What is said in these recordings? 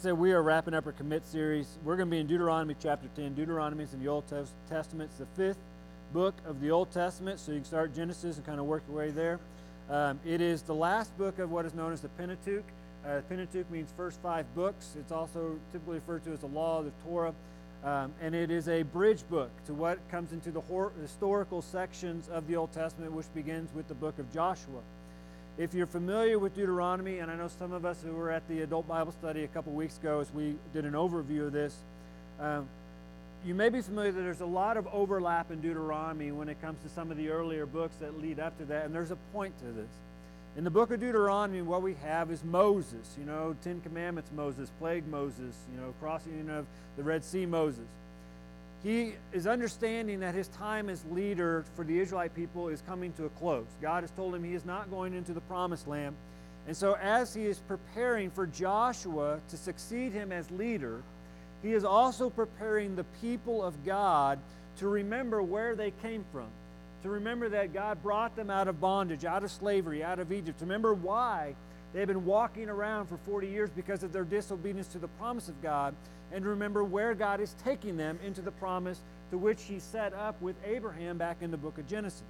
So we are wrapping up our commit series. We're going to be in Deuteronomy chapter 10. Deuteronomy is in the Old Testament. It's the fifth book of the Old Testament. So you can start Genesis and kind of work your way there. Um, it is the last book of what is known as the Pentateuch. Uh, Pentateuch means first five books. It's also typically referred to as the law, of the Torah. Um, and it is a bridge book to what comes into the historical sections of the Old Testament, which begins with the book of Joshua. If you're familiar with Deuteronomy, and I know some of us who were at the adult Bible study a couple weeks ago as we did an overview of this, um, you may be familiar that there's a lot of overlap in Deuteronomy when it comes to some of the earlier books that lead up to that, and there's a point to this. In the book of Deuteronomy, what we have is Moses, you know, Ten Commandments Moses, Plague Moses, you know, crossing of the Red Sea Moses he is understanding that his time as leader for the Israelite people is coming to a close. God has told him he is not going into the promised land. And so, as he is preparing for Joshua to succeed him as leader, he is also preparing the people of God to remember where they came from, to remember that God brought them out of bondage, out of slavery, out of Egypt, to remember why they had been walking around for 40 years because of their disobedience to the promise of God, and remember where God is taking them into the promise to which He set up with Abraham back in the book of Genesis.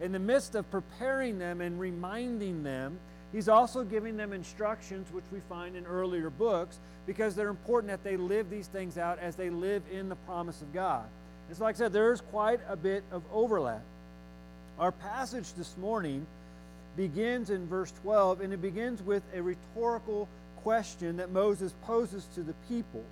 In the midst of preparing them and reminding them, He's also giving them instructions, which we find in earlier books, because they're important that they live these things out as they live in the promise of God. And so, like I said, there's quite a bit of overlap. Our passage this morning begins in verse 12, and it begins with a rhetorical question that Moses poses to the people.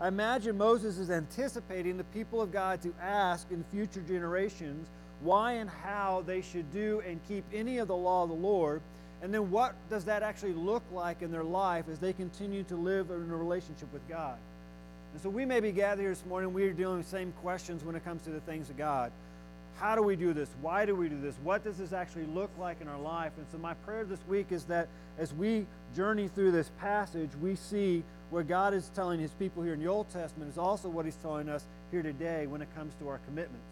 I imagine Moses is anticipating the people of God to ask in future generations why and how they should do and keep any of the law of the Lord. And then what does that actually look like in their life as they continue to live in a relationship with God? And so we may be gathered here this morning, we are dealing with the same questions when it comes to the things of God. How do we do this? Why do we do this? What does this actually look like in our life? And so my prayer this week is that as we journey through this passage, we see what God is telling his people here in the Old Testament is also what he's telling us here today when it comes to our commitments.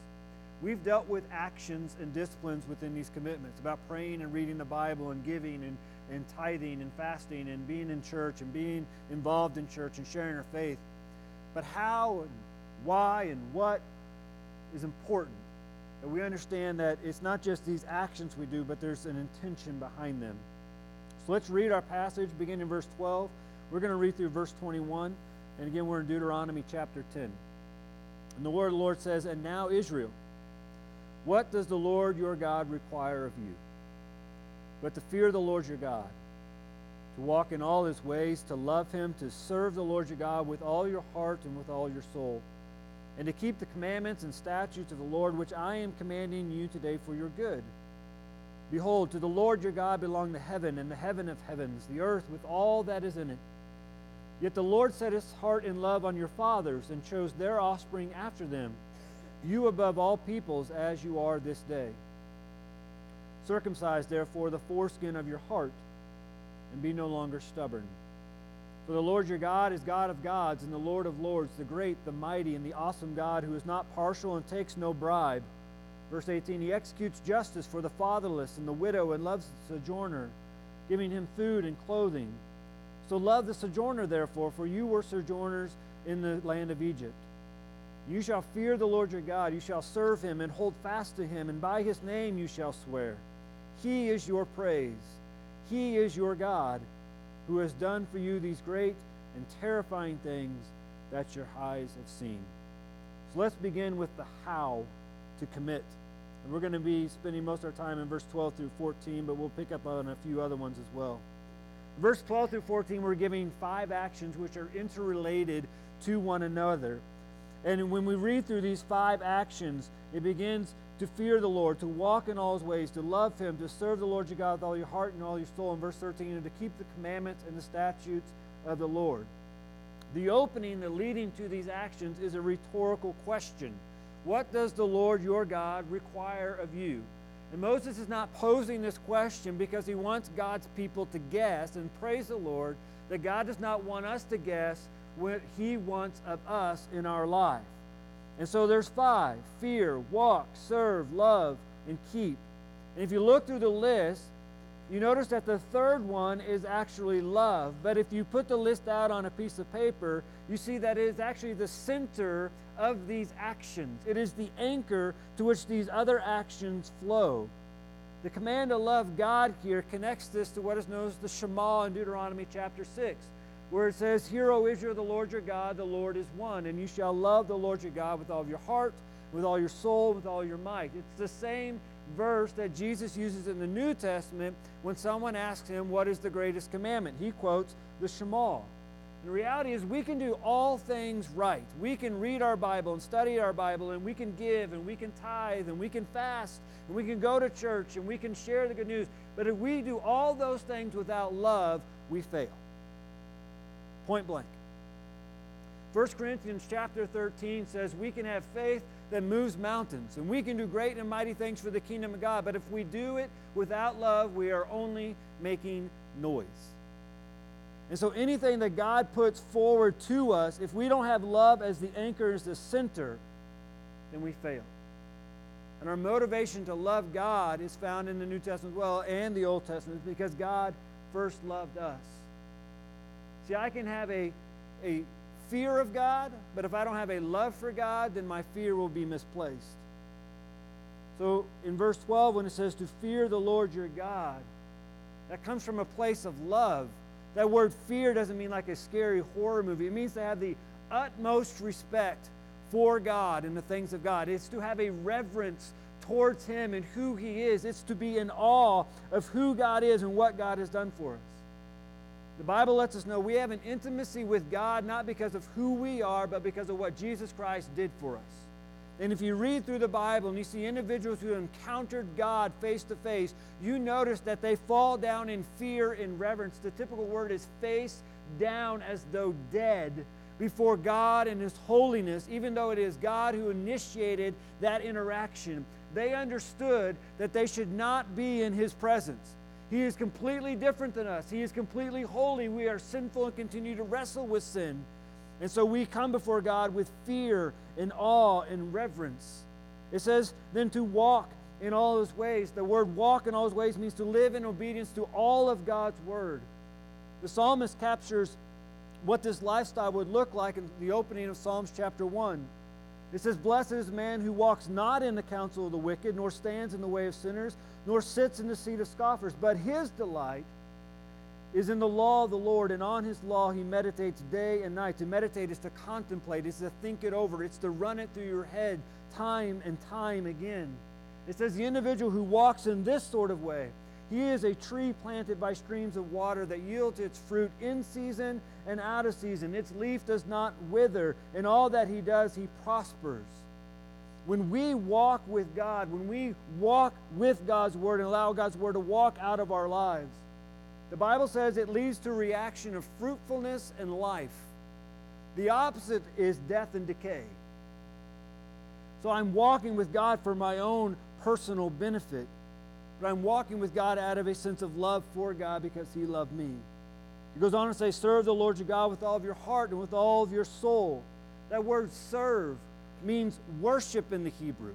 We've dealt with actions and disciplines within these commitments about praying and reading the Bible and giving and, and tithing and fasting and being in church and being involved in church and sharing our faith. But how and why and what is important. We understand that it's not just these actions we do, but there's an intention behind them. So let's read our passage beginning in verse 12. We're going to read through verse 21. And again, we're in Deuteronomy chapter 10. And the word of the Lord says, And now, Israel, what does the Lord your God require of you? But to fear the Lord your God, to walk in all his ways, to love him, to serve the Lord your God with all your heart and with all your soul, and to keep the commandments and statutes of the Lord, which I am commanding you today for your good. Behold, to the Lord your God belong the heaven and the heaven of heavens, the earth with all that is in it Yet the Lord set his heart in love on your fathers and chose their offspring after them, you above all peoples as you are this day. Circumcise therefore the foreskin of your heart, and be no longer stubborn. For the Lord your God is God of gods and the Lord of lords, the great, the mighty, and the awesome God who is not partial and takes no bribe. Verse 18 He executes justice for the fatherless and the widow and loves the sojourner, giving him food and clothing. So love the sojourner, therefore, for you were sojourners in the land of Egypt. You shall fear the Lord your God. You shall serve him and hold fast to him, and by his name you shall swear. He is your praise. He is your God, who has done for you these great and terrifying things that your eyes have seen. So let's begin with the how to commit. And we're going to be spending most of our time in verse 12 through 14, but we'll pick up on a few other ones as well. Verse 12 through 14, we're giving five actions which are interrelated to one another. And when we read through these five actions, it begins to fear the Lord, to walk in all his ways, to love him, to serve the Lord your God with all your heart and all your soul. In verse 13, and to keep the commandments and the statutes of the Lord. The opening, the leading to these actions, is a rhetorical question. What does the Lord your God require of you? And Moses is not posing this question because he wants God's people to guess and praise the Lord that God does not want us to guess what he wants of us in our life. And so there's five fear, walk, serve, love, and keep. And if you look through the list, you notice that the third one is actually love. But if you put the list out on a piece of paper, you see that it is actually the center of these actions. It is the anchor to which these other actions flow. The command to love God here connects this to what is known as the Shema in Deuteronomy chapter 6, where it says, Hear, O Israel, the Lord your God, the Lord is one, and you shall love the Lord your God with all of your heart, with all your soul, with all your might. It's the same verse that Jesus uses in the New Testament when someone asks him, What is the greatest commandment? He quotes the Shema. The reality is, we can do all things right. We can read our Bible and study our Bible, and we can give, and we can tithe, and we can fast, and we can go to church, and we can share the good news. But if we do all those things without love, we fail. Point blank. 1 Corinthians chapter 13 says we can have faith that moves mountains, and we can do great and mighty things for the kingdom of God. But if we do it without love, we are only making noise. And so anything that God puts forward to us, if we don't have love as the anchor, as the center, then we fail. And our motivation to love God is found in the New Testament as well and the Old Testament because God first loved us. See, I can have a, a fear of God, but if I don't have a love for God, then my fear will be misplaced. So in verse 12, when it says to fear the Lord your God, that comes from a place of love. That word fear doesn't mean like a scary horror movie. It means to have the utmost respect for God and the things of God. It's to have a reverence towards Him and who He is. It's to be in awe of who God is and what God has done for us. The Bible lets us know we have an intimacy with God not because of who we are, but because of what Jesus Christ did for us. And if you read through the Bible and you see individuals who encountered God face to face, you notice that they fall down in fear and reverence. The typical word is face down as though dead before God and His holiness, even though it is God who initiated that interaction. They understood that they should not be in His presence. He is completely different than us. He is completely holy. We are sinful and continue to wrestle with sin. And so we come before God with fear and awe and reverence. It says, then to walk in all his ways. The word walk in all his ways means to live in obedience to all of God's word. The psalmist captures what this lifestyle would look like in the opening of Psalms chapter 1. It says, Blessed is man who walks not in the counsel of the wicked, nor stands in the way of sinners, nor sits in the seat of scoffers, but his delight is in the law of the Lord, and on his law he meditates day and night. To meditate is to contemplate, it's to think it over, it's to run it through your head time and time again. It says the individual who walks in this sort of way, he is a tree planted by streams of water that yields its fruit in season and out of season. Its leaf does not wither, and all that he does, he prospers. When we walk with God, when we walk with God's word and allow God's word to walk out of our lives, the Bible says it leads to reaction of fruitfulness and life. The opposite is death and decay. So I'm walking with God for my own personal benefit, but I'm walking with God out of a sense of love for God because He loved me. He goes on to say, Serve the Lord your God with all of your heart and with all of your soul. That word serve means worship in the Hebrew.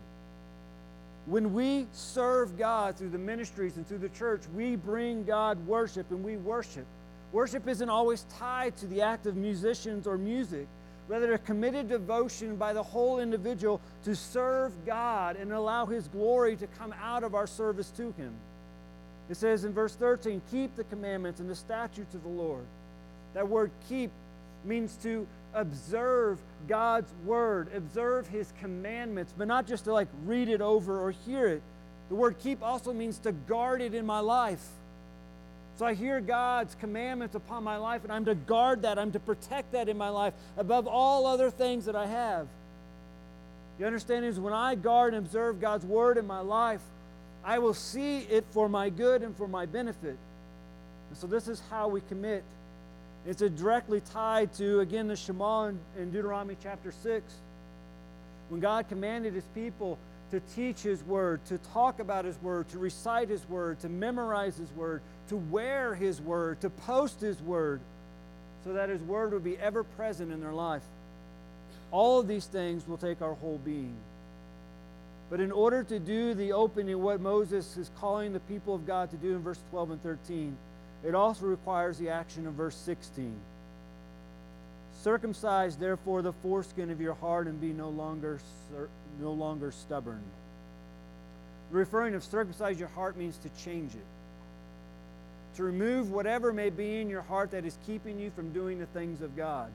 When we serve God through the ministries and through the church, we bring God worship and we worship. Worship isn't always tied to the act of musicians or music, rather, a committed devotion by the whole individual to serve God and allow His glory to come out of our service to Him. It says in verse 13, keep the commandments and the statutes of the Lord. That word keep means to observe God's word, observe his commandments, but not just to like read it over or hear it. The word keep also means to guard it in my life. So I hear God's commandments upon my life, and I'm to guard that, I'm to protect that in my life above all other things that I have. The understanding is when I guard and observe God's word in my life, I will see it for my good and for my benefit. And so this is how we commit it's directly tied to, again, the Shema in, Deuteronomy chapter 6. When God commanded his people to teach his word, to talk about his word, to recite his word, to memorize his word, to wear his word, to post his word, so that his word would be ever present in their life. All of these things will take our whole being. But in order to do the opening, what Moses is calling the people of God to do in verse 12 and 13, it also requires the action of verse 16. Circumcise therefore the foreskin of your heart and be no longer no longer stubborn. The Referring of circumcise your heart means to change it. To remove whatever may be in your heart that is keeping you from doing the things of God.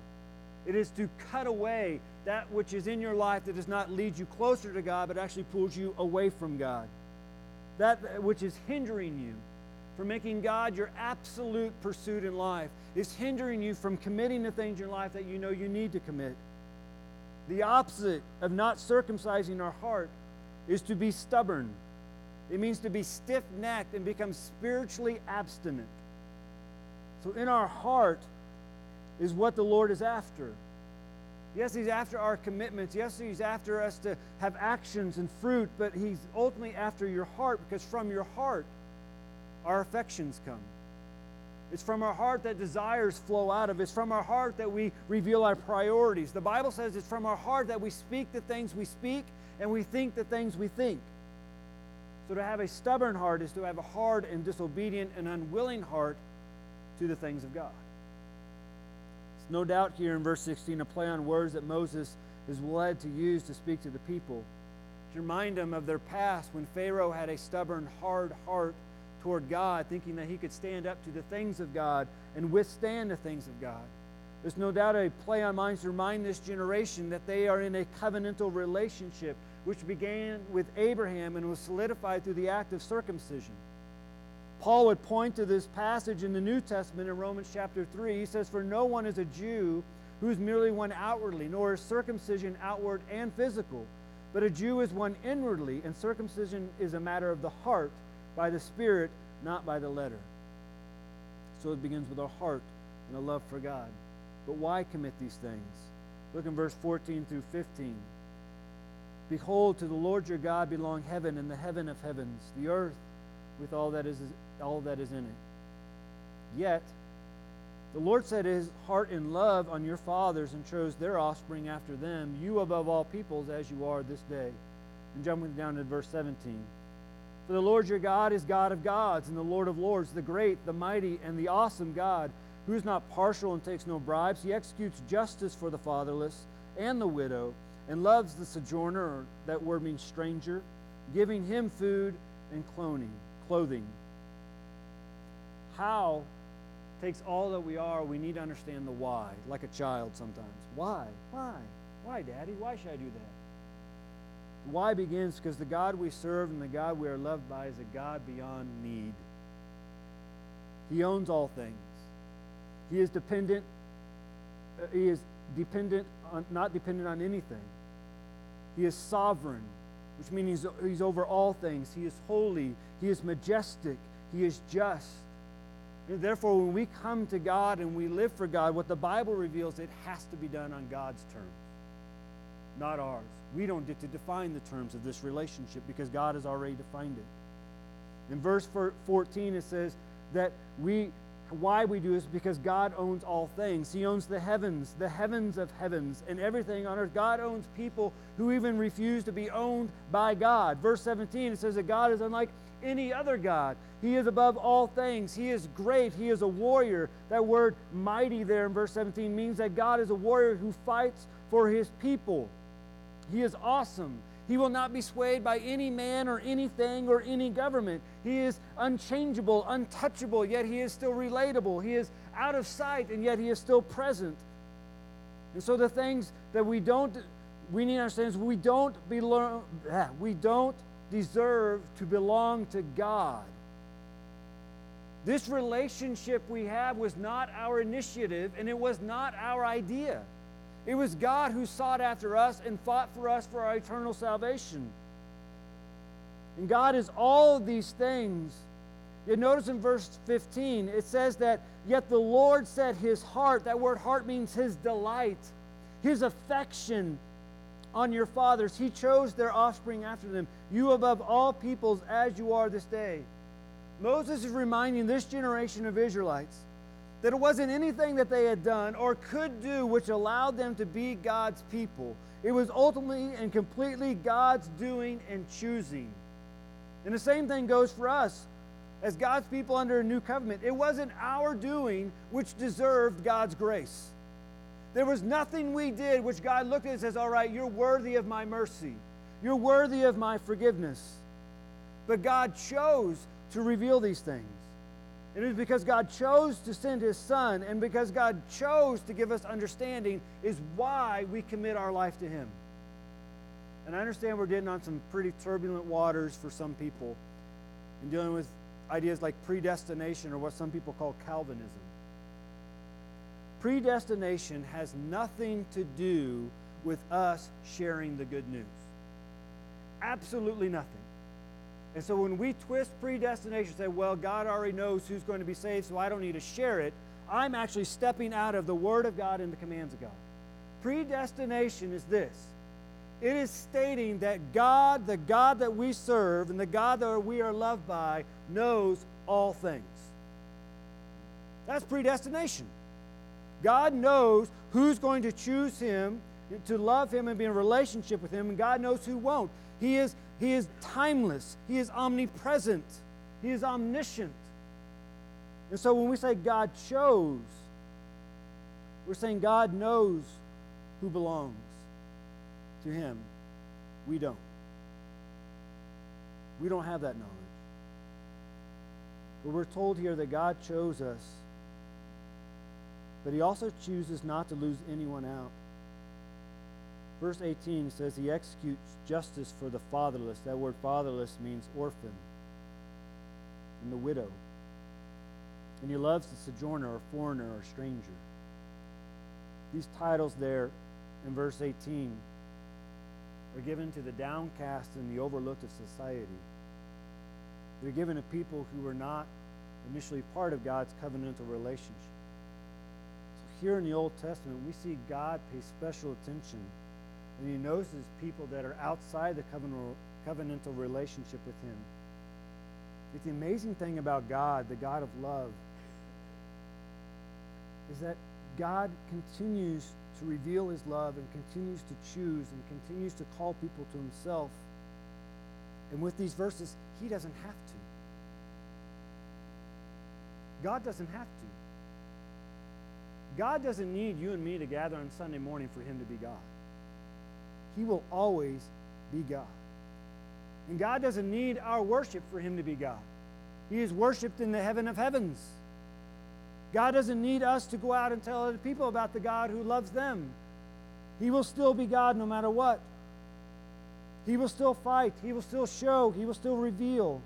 It is to cut away that which is in your life that does not lead you closer to God, but actually pulls you away from God. That which is hindering you from making God your absolute pursuit in life is hindering you from committing the things in your life that you know you need to commit. The opposite of not circumcising our heart is to be stubborn. It means to be stiff necked and become spiritually abstinent. So, in our heart is what the Lord is after. Yes, He's after our commitments. Yes, He's after us to have actions and fruit, but He's ultimately after your heart because from your heart, our affections come. It's from our heart that desires flow out of. It's from our heart that we reveal our priorities. The Bible says it's from our heart that we speak the things we speak and we think the things we think. So to have a stubborn heart is to have a hard and disobedient and unwilling heart to the things of God. It's no doubt here in verse 16 a play on words that Moses is led to use to speak to the people. To remind them of their past when Pharaoh had a stubborn, hard heart toward God, thinking that he could stand up to the things of God and withstand the things of God. There's no doubt a play on minds to remind this generation that they are in a covenantal relationship, which began with Abraham and was solidified through the act of circumcision. Paul would point to this passage in the New Testament in Romans chapter 3. He says, For no one is a Jew who is merely one outwardly, nor is circumcision outward and physical. But a Jew is one inwardly, and circumcision is a matter of the heart by the Spirit, not by the letter. So it begins with a heart and a love for God. But why commit these things? Look in verse 14 through 15. Behold, to the Lord your God belong heaven and the heaven of heavens, the earth with all that is all that is in it. Yet the Lord set his heart in love on your fathers and chose their offspring after them, you above all peoples as you are this day. And jumping down to verse 17. For the Lord your God is God of gods and the Lord of lords, the great, the mighty, and the awesome God, who is not partial and takes no bribes. He executes justice for the fatherless and the widow, and loves the sojourner, that word means stranger, giving him food and clothing. clothing. How takes all that we are, we need to understand the why, like a child sometimes. Why? Why? Why, Daddy? Why should I do that? Why begins because the God we serve and the God we are loved by is a God beyond need. He owns all things. He is dependent. Uh, he is dependent on, not dependent on anything. He is sovereign, which means he's, he's over all things. He is holy. He is majestic. He is just. And therefore, when we come to God and we live for God, what the Bible reveals, it has to be done on God's terms, not ours. We don't get to define the terms of this relationship because God has already defined it. In verse 14, it says that we, why we do this because God owns all things. He owns the heavens, the heavens of heavens, and everything on earth. God owns people who even refuse to be owned by God. Verse 17, it says that God is unlike any other God. He is above all things. He is great. He is a warrior. That word mighty there in verse 17 means that God is a warrior who fights for his people. He is awesome. He will not be swayed by any man or anything or any government. He is unchangeable, untouchable, yet he is still relatable. He is out of sight, and yet he is still present. And so the things that we don't we need to understand is we don't belong ah, we don't deserve to belong to God. This relationship we have was not our initiative and it was not our idea. It was God who sought after us and fought for us for our eternal salvation. And God is all of these things. You notice in verse 15, it says that, Yet the Lord set his heart, that word heart means his delight, his affection on your fathers. He chose their offspring after them, you above all peoples as you are this day. Moses is reminding this generation of Israelites that it wasn't anything that they had done or could do which allowed them to be God's people. It was ultimately and completely God's doing and choosing. And the same thing goes for us as God's people under a new covenant. It wasn't our doing which deserved God's grace. There was nothing we did which God looked at and says, All right, you're worthy of my mercy. You're worthy of my forgiveness. But God chose to reveal these things. It is because God chose to send his son and because God chose to give us understanding is why we commit our life to him. And I understand we're getting on some pretty turbulent waters for some people in dealing with ideas like predestination or what some people call Calvinism. Predestination has nothing to do with us sharing the good news. Absolutely nothing. And so when we twist predestination, say, well, God already knows who's going to be saved, so I don't need to share it, I'm actually stepping out of the Word of God and the commands of God. Predestination is this it is stating that God, the God that we serve, and the God that we are loved by, knows all things. That's predestination. God knows who's going to choose Him, to love Him, and be in relationship with Him, and God knows who won't. He is he is timeless. He is omnipresent. He is omniscient. And so when we say God chose, we're saying God knows who belongs to Him. We don't. We don't have that knowledge. But we're told here that God chose us, but He also chooses not to lose anyone out. Verse 18 says, He executes justice for the fatherless. That word fatherless means orphan and the widow. And He loves the sojourner or foreigner or stranger. These titles there in verse 18 are given to the downcast and the overlooked of society. They're given to people who were not initially part of God's covenantal relationship. So here in the Old Testament, we see God pay special attention and he knows notices people that are outside the covenantal relationship with him. It's the amazing thing about God, the God of love, is that God continues to reveal his love and continues to choose and continues to call people to himself. And with these verses, he doesn't have to. God doesn't have to. God doesn't need you and me to gather on Sunday morning for him to be God. He will always be God. And God doesn't need our worship for him to be God. He is worshiped in the heaven of heavens. God doesn't need us to go out and tell other people about the God who loves them. He will still be God no matter what. He will still fight. He will still show. He will still reveal.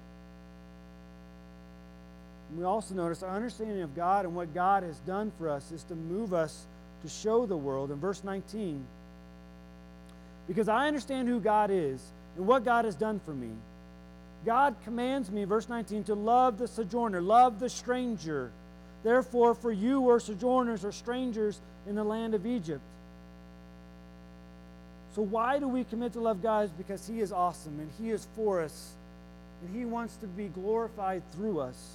And we also notice our understanding of God and what God has done for us is to move us to show the world. In verse 19, because I understand who God is and what God has done for me. God commands me, verse 19, to love the sojourner, love the stranger. Therefore, for you were sojourners or strangers in the land of Egypt. So, why do we commit to love God? Because He is awesome and He is for us and He wants to be glorified through us.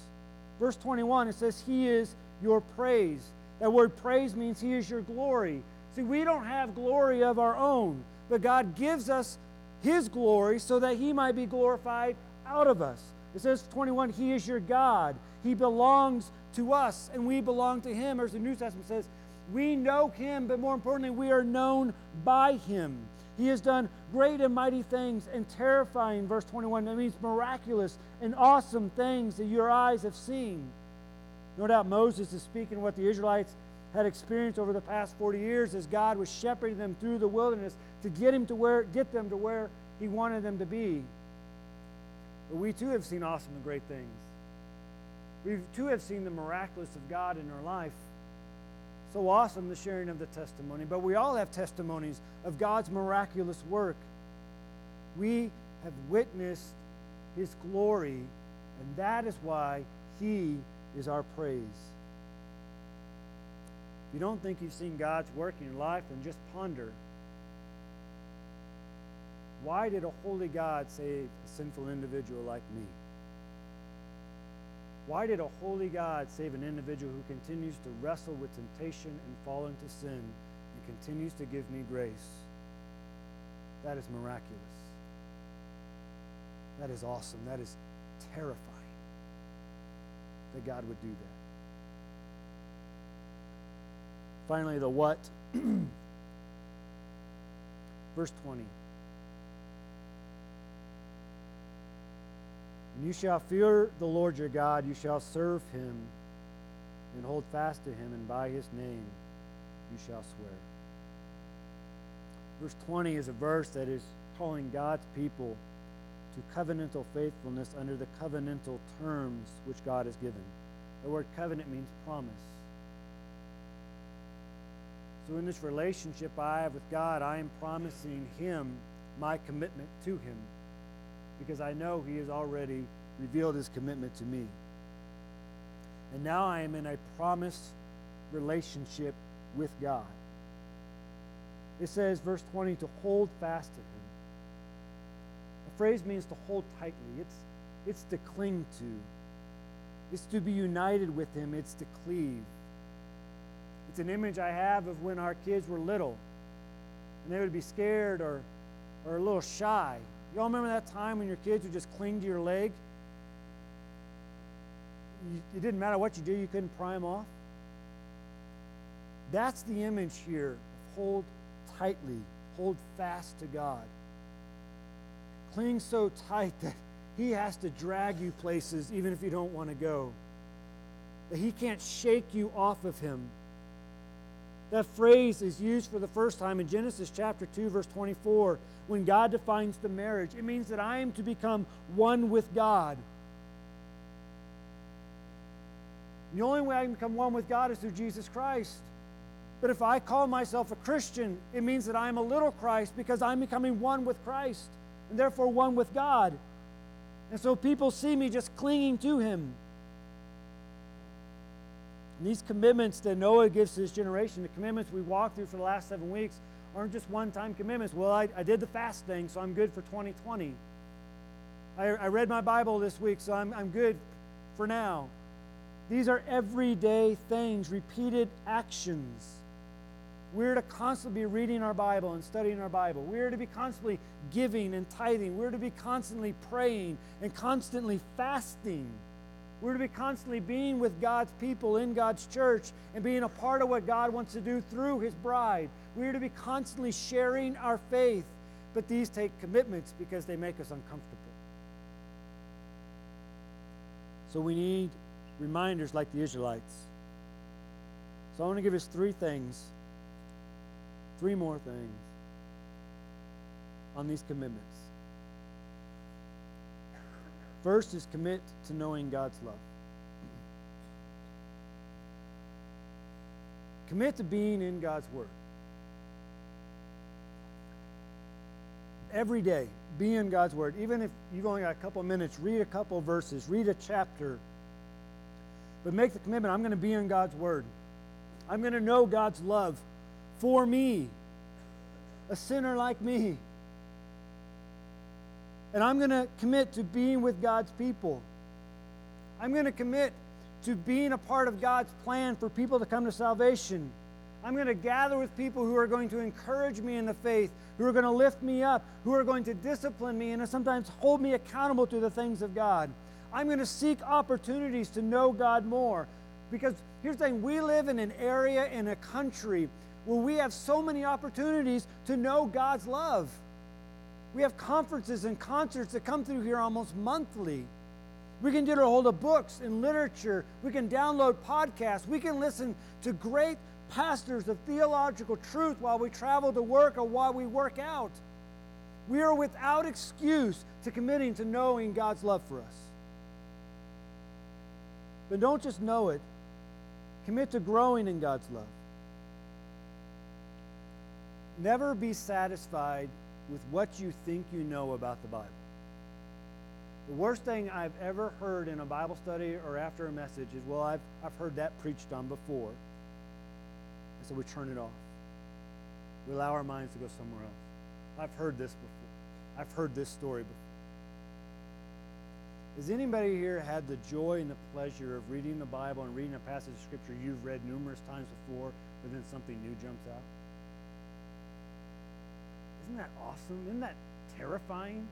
Verse 21, it says, He is your praise. That word praise means He is your glory. See, we don't have glory of our own but God gives us His glory so that He might be glorified out of us. It says 21, He is your God. He belongs to us, and we belong to Him. As the New Testament says, we know Him, but more importantly, we are known by Him. He has done great and mighty things and terrifying, verse 21. That means miraculous and awesome things that your eyes have seen. No doubt Moses is speaking what the Israelites had experienced over the past 40 years as God was shepherding them through the wilderness to get him to where get them to where he wanted them to be. But we too have seen awesome and great things. We too have seen the miraculous of God in our life. So awesome the sharing of the testimony, but we all have testimonies of God's miraculous work. We have witnessed his glory, and that is why he is our praise you don't think you've seen God's work in your life, then just ponder. Why did a holy God save a sinful individual like me? Why did a holy God save an individual who continues to wrestle with temptation and fall into sin and continues to give me grace? That is miraculous. That is awesome. That is terrifying that God would do that. Finally, the what. Verse 20. And you shall fear the Lord your God, you shall serve him and hold fast to him, and by his name you shall swear. Verse 20 is a verse that is calling God's people to covenantal faithfulness under the covenantal terms which God has given. The word covenant means promise. So, in this relationship I have with God, I am promising Him my commitment to Him because I know He has already revealed His commitment to me. And now I am in a promised relationship with God. It says, verse 20, to hold fast to Him. The phrase means to hold tightly, it's, it's to cling to, it's to be united with Him, it's to cleave. It's an image I have of when our kids were little and they would be scared or, or a little shy. You all remember that time when your kids would just cling to your leg? You, it didn't matter what you do, you couldn't pry them off. That's the image here hold tightly, hold fast to God. Cling so tight that He has to drag you places even if you don't want to go. That He can't shake you off of Him. That phrase is used for the first time in Genesis chapter 2, verse 24, when God defines the marriage. It means that I am to become one with God. The only way I can become one with God is through Jesus Christ. But if I call myself a Christian, it means that I'm a little Christ because I'm becoming one with Christ and therefore one with God. And so people see me just clinging to Him. And these commitments that Noah gives to his generation, the commitments we walked through for the last seven weeks, aren't just one time commitments. Well, I, I did the fast thing, so I'm good for 2020. I, I read my Bible this week, so I'm, I'm good for now. These are everyday things, repeated actions. We're to constantly be reading our Bible and studying our Bible. We're to be constantly giving and tithing. We're to be constantly praying and constantly fasting. We're to be constantly being with God's people in God's church and being a part of what God wants to do through His bride. We're to be constantly sharing our faith, but these take commitments because they make us uncomfortable. So we need reminders like the Israelites. So I want to give us three things, three more things on these commitments. First is commit to knowing God's love. Commit to being in God's Word. Every day, be in God's Word. Even if you've only got a couple minutes, read a couple verses, read a chapter. But make the commitment I'm going to be in God's Word. I'm going to know God's love for me, a sinner like me. And I'm going to commit to being with God's people. I'm going to commit to being a part of God's plan for people to come to salvation. I'm going to gather with people who are going to encourage me in the faith, who are going to lift me up, who are going to discipline me and sometimes hold me accountable to the things of God. I'm going to seek opportunities to know God more. Because here's the thing we live in an area, in a country, where we have so many opportunities to know God's love. We have conferences and concerts that come through here almost monthly. We can get a hold of books and literature. We can download podcasts. We can listen to great pastors of theological truth while we travel to work or while we work out. We are without excuse to committing to knowing God's love for us. But don't just know it, commit to growing in God's love. Never be satisfied with what you think you know about the Bible. The worst thing I've ever heard in a Bible study or after a message is, well, I've, I've heard that preached on before. And so we turn it off. We allow our minds to go somewhere else. I've heard this before. I've heard this story before. Has anybody here had the joy and the pleasure of reading the Bible and reading a passage of Scripture you've read numerous times before, but then something new jumps out? Isn't that awesome? Isn't that terrifying?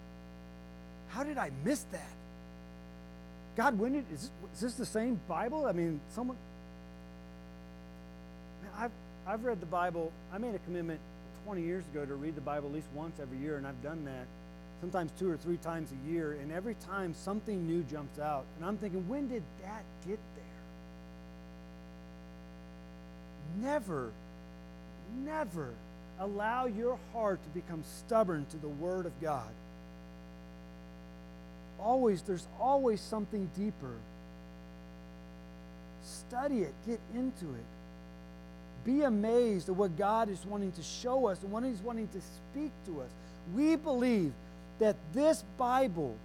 How did I miss that? God, when did, is, is this the same Bible? I mean, someone. I've, I've read the Bible. I made a commitment 20 years ago to read the Bible at least once every year, and I've done that sometimes two or three times a year, and every time something new jumps out. And I'm thinking, when did that get there? Never, never allow your heart to become stubborn to the Word of God. Always, there's always something deeper. Study it, get into it. Be amazed at what God is wanting to show us and what He's wanting to speak to us. We believe that this Bible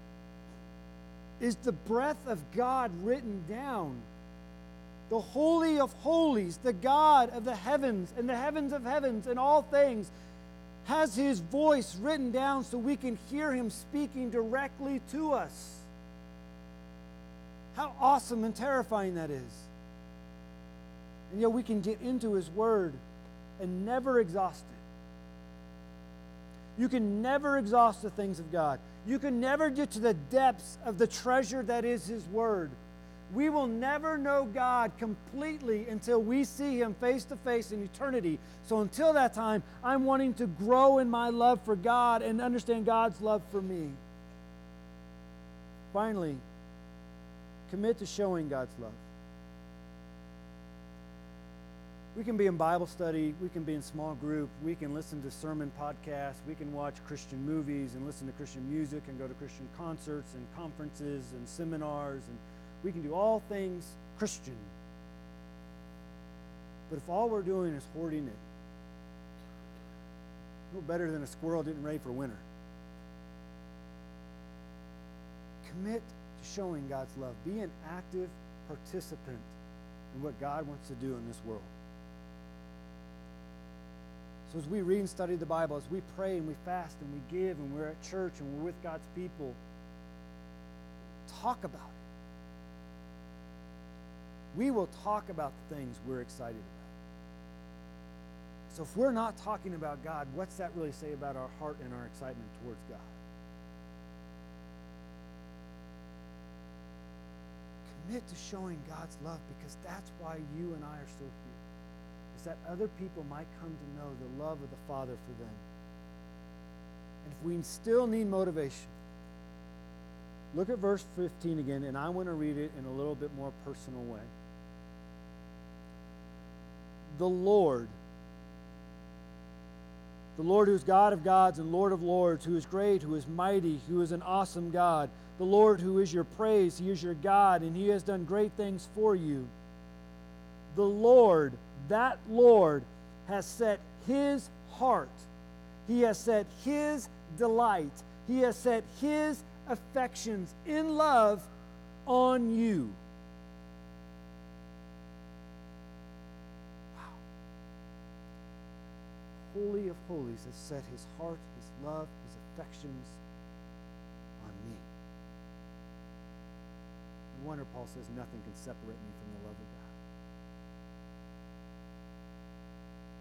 is the breath of God written down. The Holy of Holies, the God of the heavens and the heavens of heavens and all things, has His voice written down so we can hear Him speaking directly to us. How awesome and terrifying that is. And yet we can get into His Word and never exhaust it. You can never exhaust the things of God. You can never get to the depths of the treasure that is His Word. We will never know God completely until we see Him face to face in eternity. So until that time, I'm wanting to grow in my love for God and understand God's love for me. Finally, commit to showing God's love. We can be in Bible study, we can be in small group, we can listen to sermon podcasts, we can watch Christian movies and listen to Christian music and go to Christian concerts and conferences and seminars and we can do all things Christian. But if all we're doing is hoarding it, no better than a squirrel getting ready for winter. Commit to showing God's love. Be an active participant in what God wants to do in this world. So as we read and study the Bible, as we pray and we fast and we give and we're at church and we're with God's people, talk about it. We will talk about the things we're excited about. So if we're not talking about God, what's that really say about our heart and our excitement towards God? Commit to showing God's love because that's why you and I are still here is that other people might come to know the love of the Father for them. And if we still need motivation, look at verse 15 again, and I want to read it in a little bit more personal way. The Lord, the Lord who is God of gods and Lord of lords, who is great, who is mighty, who is an awesome God, the Lord who is your praise, He is your God, and He has done great things for you. The Lord that Lord has set his heart, he has set his delight, he has set his affections in love on you. Holy of Holies has set his heart, his love, his affections on me. No wonder Paul says nothing can separate me from the love of God.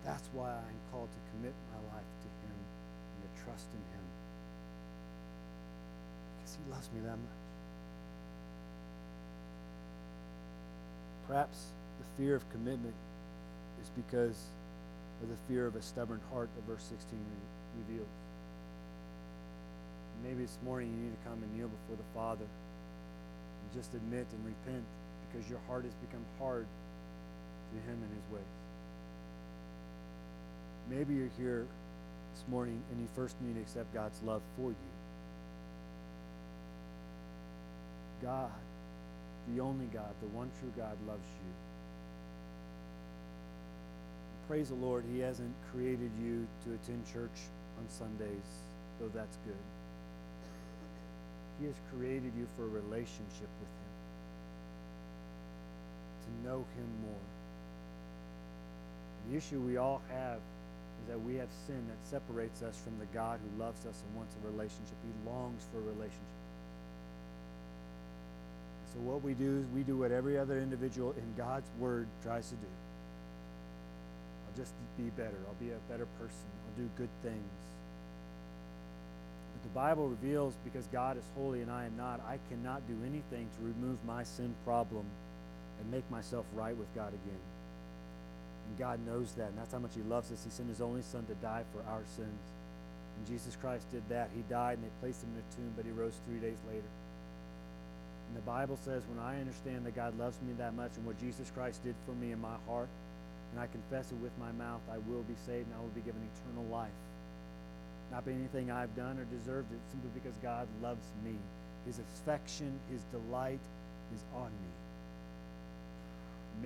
That's why I'm called to commit my life to Him and to trust in Him. Because He loves me that much. Perhaps the fear of commitment is because of the fear of a stubborn heart that verse 16 reveals. Maybe this morning you need to come and kneel before the Father and just admit and repent because your heart has become hard to Him and His ways. Maybe you're here this morning and you first need to accept God's love for you. God, the only God, the one true God, loves you. Praise the Lord, He hasn't created you to attend church on Sundays, though that's good. He has created you for a relationship with Him, to know Him more. The issue we all have is that we have sin that separates us from the God who loves us and wants a relationship. He longs for a relationship. So what we do is we do what every other individual in God's word tries to do. Just be better. I'll be a better person. I'll do good things. But the Bible reveals because God is holy and I am not, I cannot do anything to remove my sin problem and make myself right with God again. And God knows that, and that's how much He loves us. He sent His only Son to die for our sins. And Jesus Christ did that. He died, and they placed Him in a tomb, but He rose three days later. And the Bible says, when I understand that God loves me that much and what Jesus Christ did for me in my heart, and I confess it with my mouth, I will be saved and I will be given eternal life. Not by anything I've done or deserved it, simply because God loves me. His affection, His delight is on me.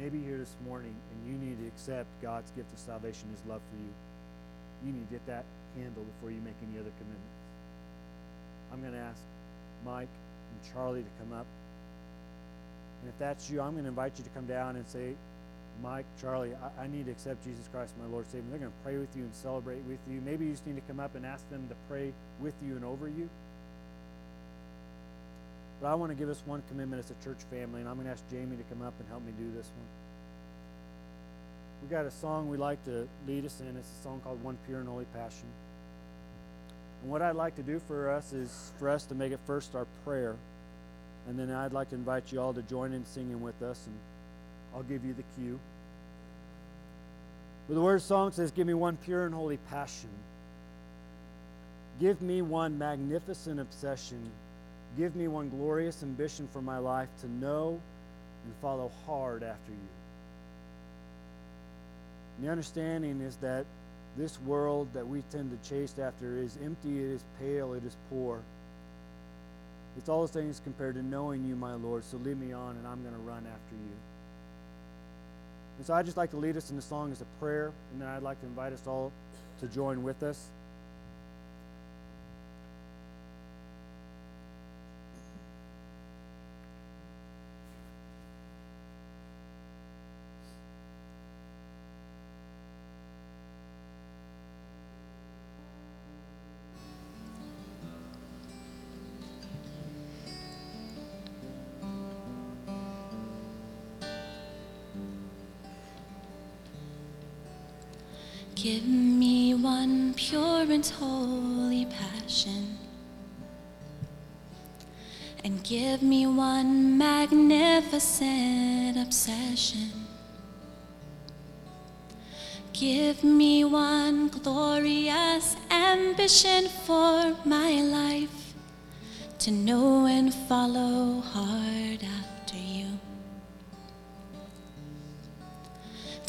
Maybe here this morning and you need to accept God's gift of salvation, His love for you. You need to get that handled before you make any other commitments. I'm going to ask Mike and Charlie to come up. And if that's you, I'm going to invite you to come down and say, Mike, Charlie, I, I need to accept Jesus Christ, my Lord and Savior. They're going to pray with you and celebrate with you. Maybe you just need to come up and ask them to pray with you and over you. But I want to give us one commitment as a church family, and I'm going to ask Jamie to come up and help me do this one. We got a song we like to lead us in. It's a song called One Pure and Holy Passion. And what I'd like to do for us is for us to make it first our prayer. And then I'd like to invite you all to join in singing with us, and I'll give you the cue. But the word song says, Give me one pure and holy passion. Give me one magnificent obsession. Give me one glorious ambition for my life to know and follow hard after you. And the understanding is that this world that we tend to chase after is empty, it is pale, it is poor. It's all the things compared to knowing you, my Lord. So lead me on, and I'm going to run after you. And so I'd just like to lead us in the song as a prayer, and then I'd like to invite us all to join with us. Give me one pure and holy passion, and give me one magnificent obsession. Give me one glorious ambition for my life to know and follow hard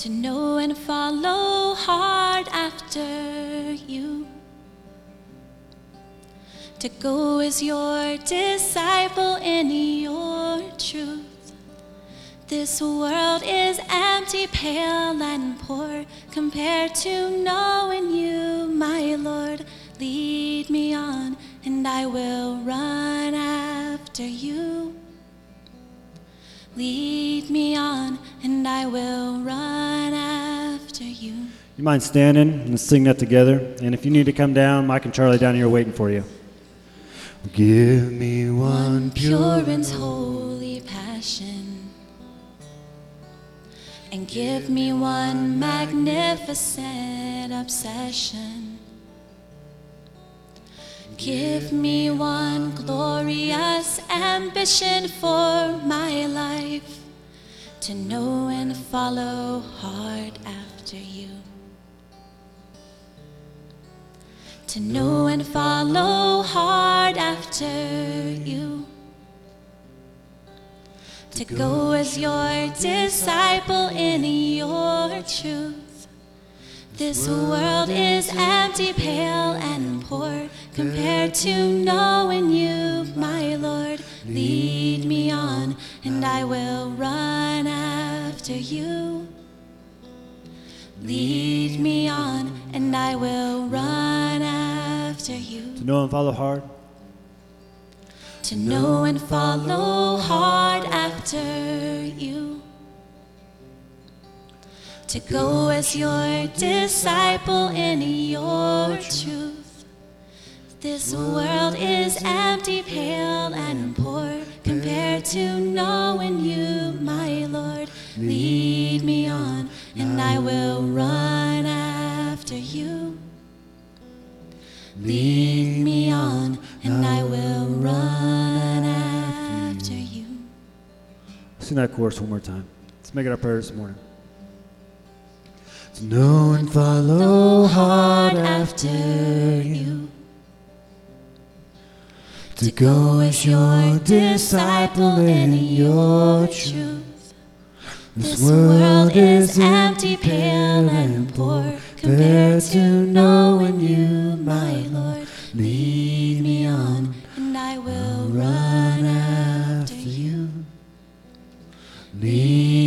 To know and follow hard after you. To go as your disciple in your truth. This world is empty, pale, and poor compared to knowing you, my Lord. Lead me on, and I will run after you. Lead me on, and I will run after you. You mind standing and sing that together? And if you need to come down, Mike and Charlie down here are waiting for you. Give me one pure and holy passion. And give me one magnificent obsession. Give me one glorious ambition for my life to know and follow hard after you. To know and follow hard after you. To go as your disciple in your truth. This world is empty, pale, and poor compared to knowing you, my Lord. Lead me on, and I will run after you. Lead me on, and I will run after you. To know and follow hard. To know and follow hard after you. To go as your disciple in your truth. This world is empty, pale, and poor compared to knowing you, my Lord. Lead me on, and I will run after you. Lead me on, and I will run after you. Sing that chorus one more time. Let's make it our prayer this morning. Know and follow hard after you. To go as your disciple and in your truth. This world is empty, pale, and poor compared to knowing you, my Lord. Lead me on, and I will run after you. Lead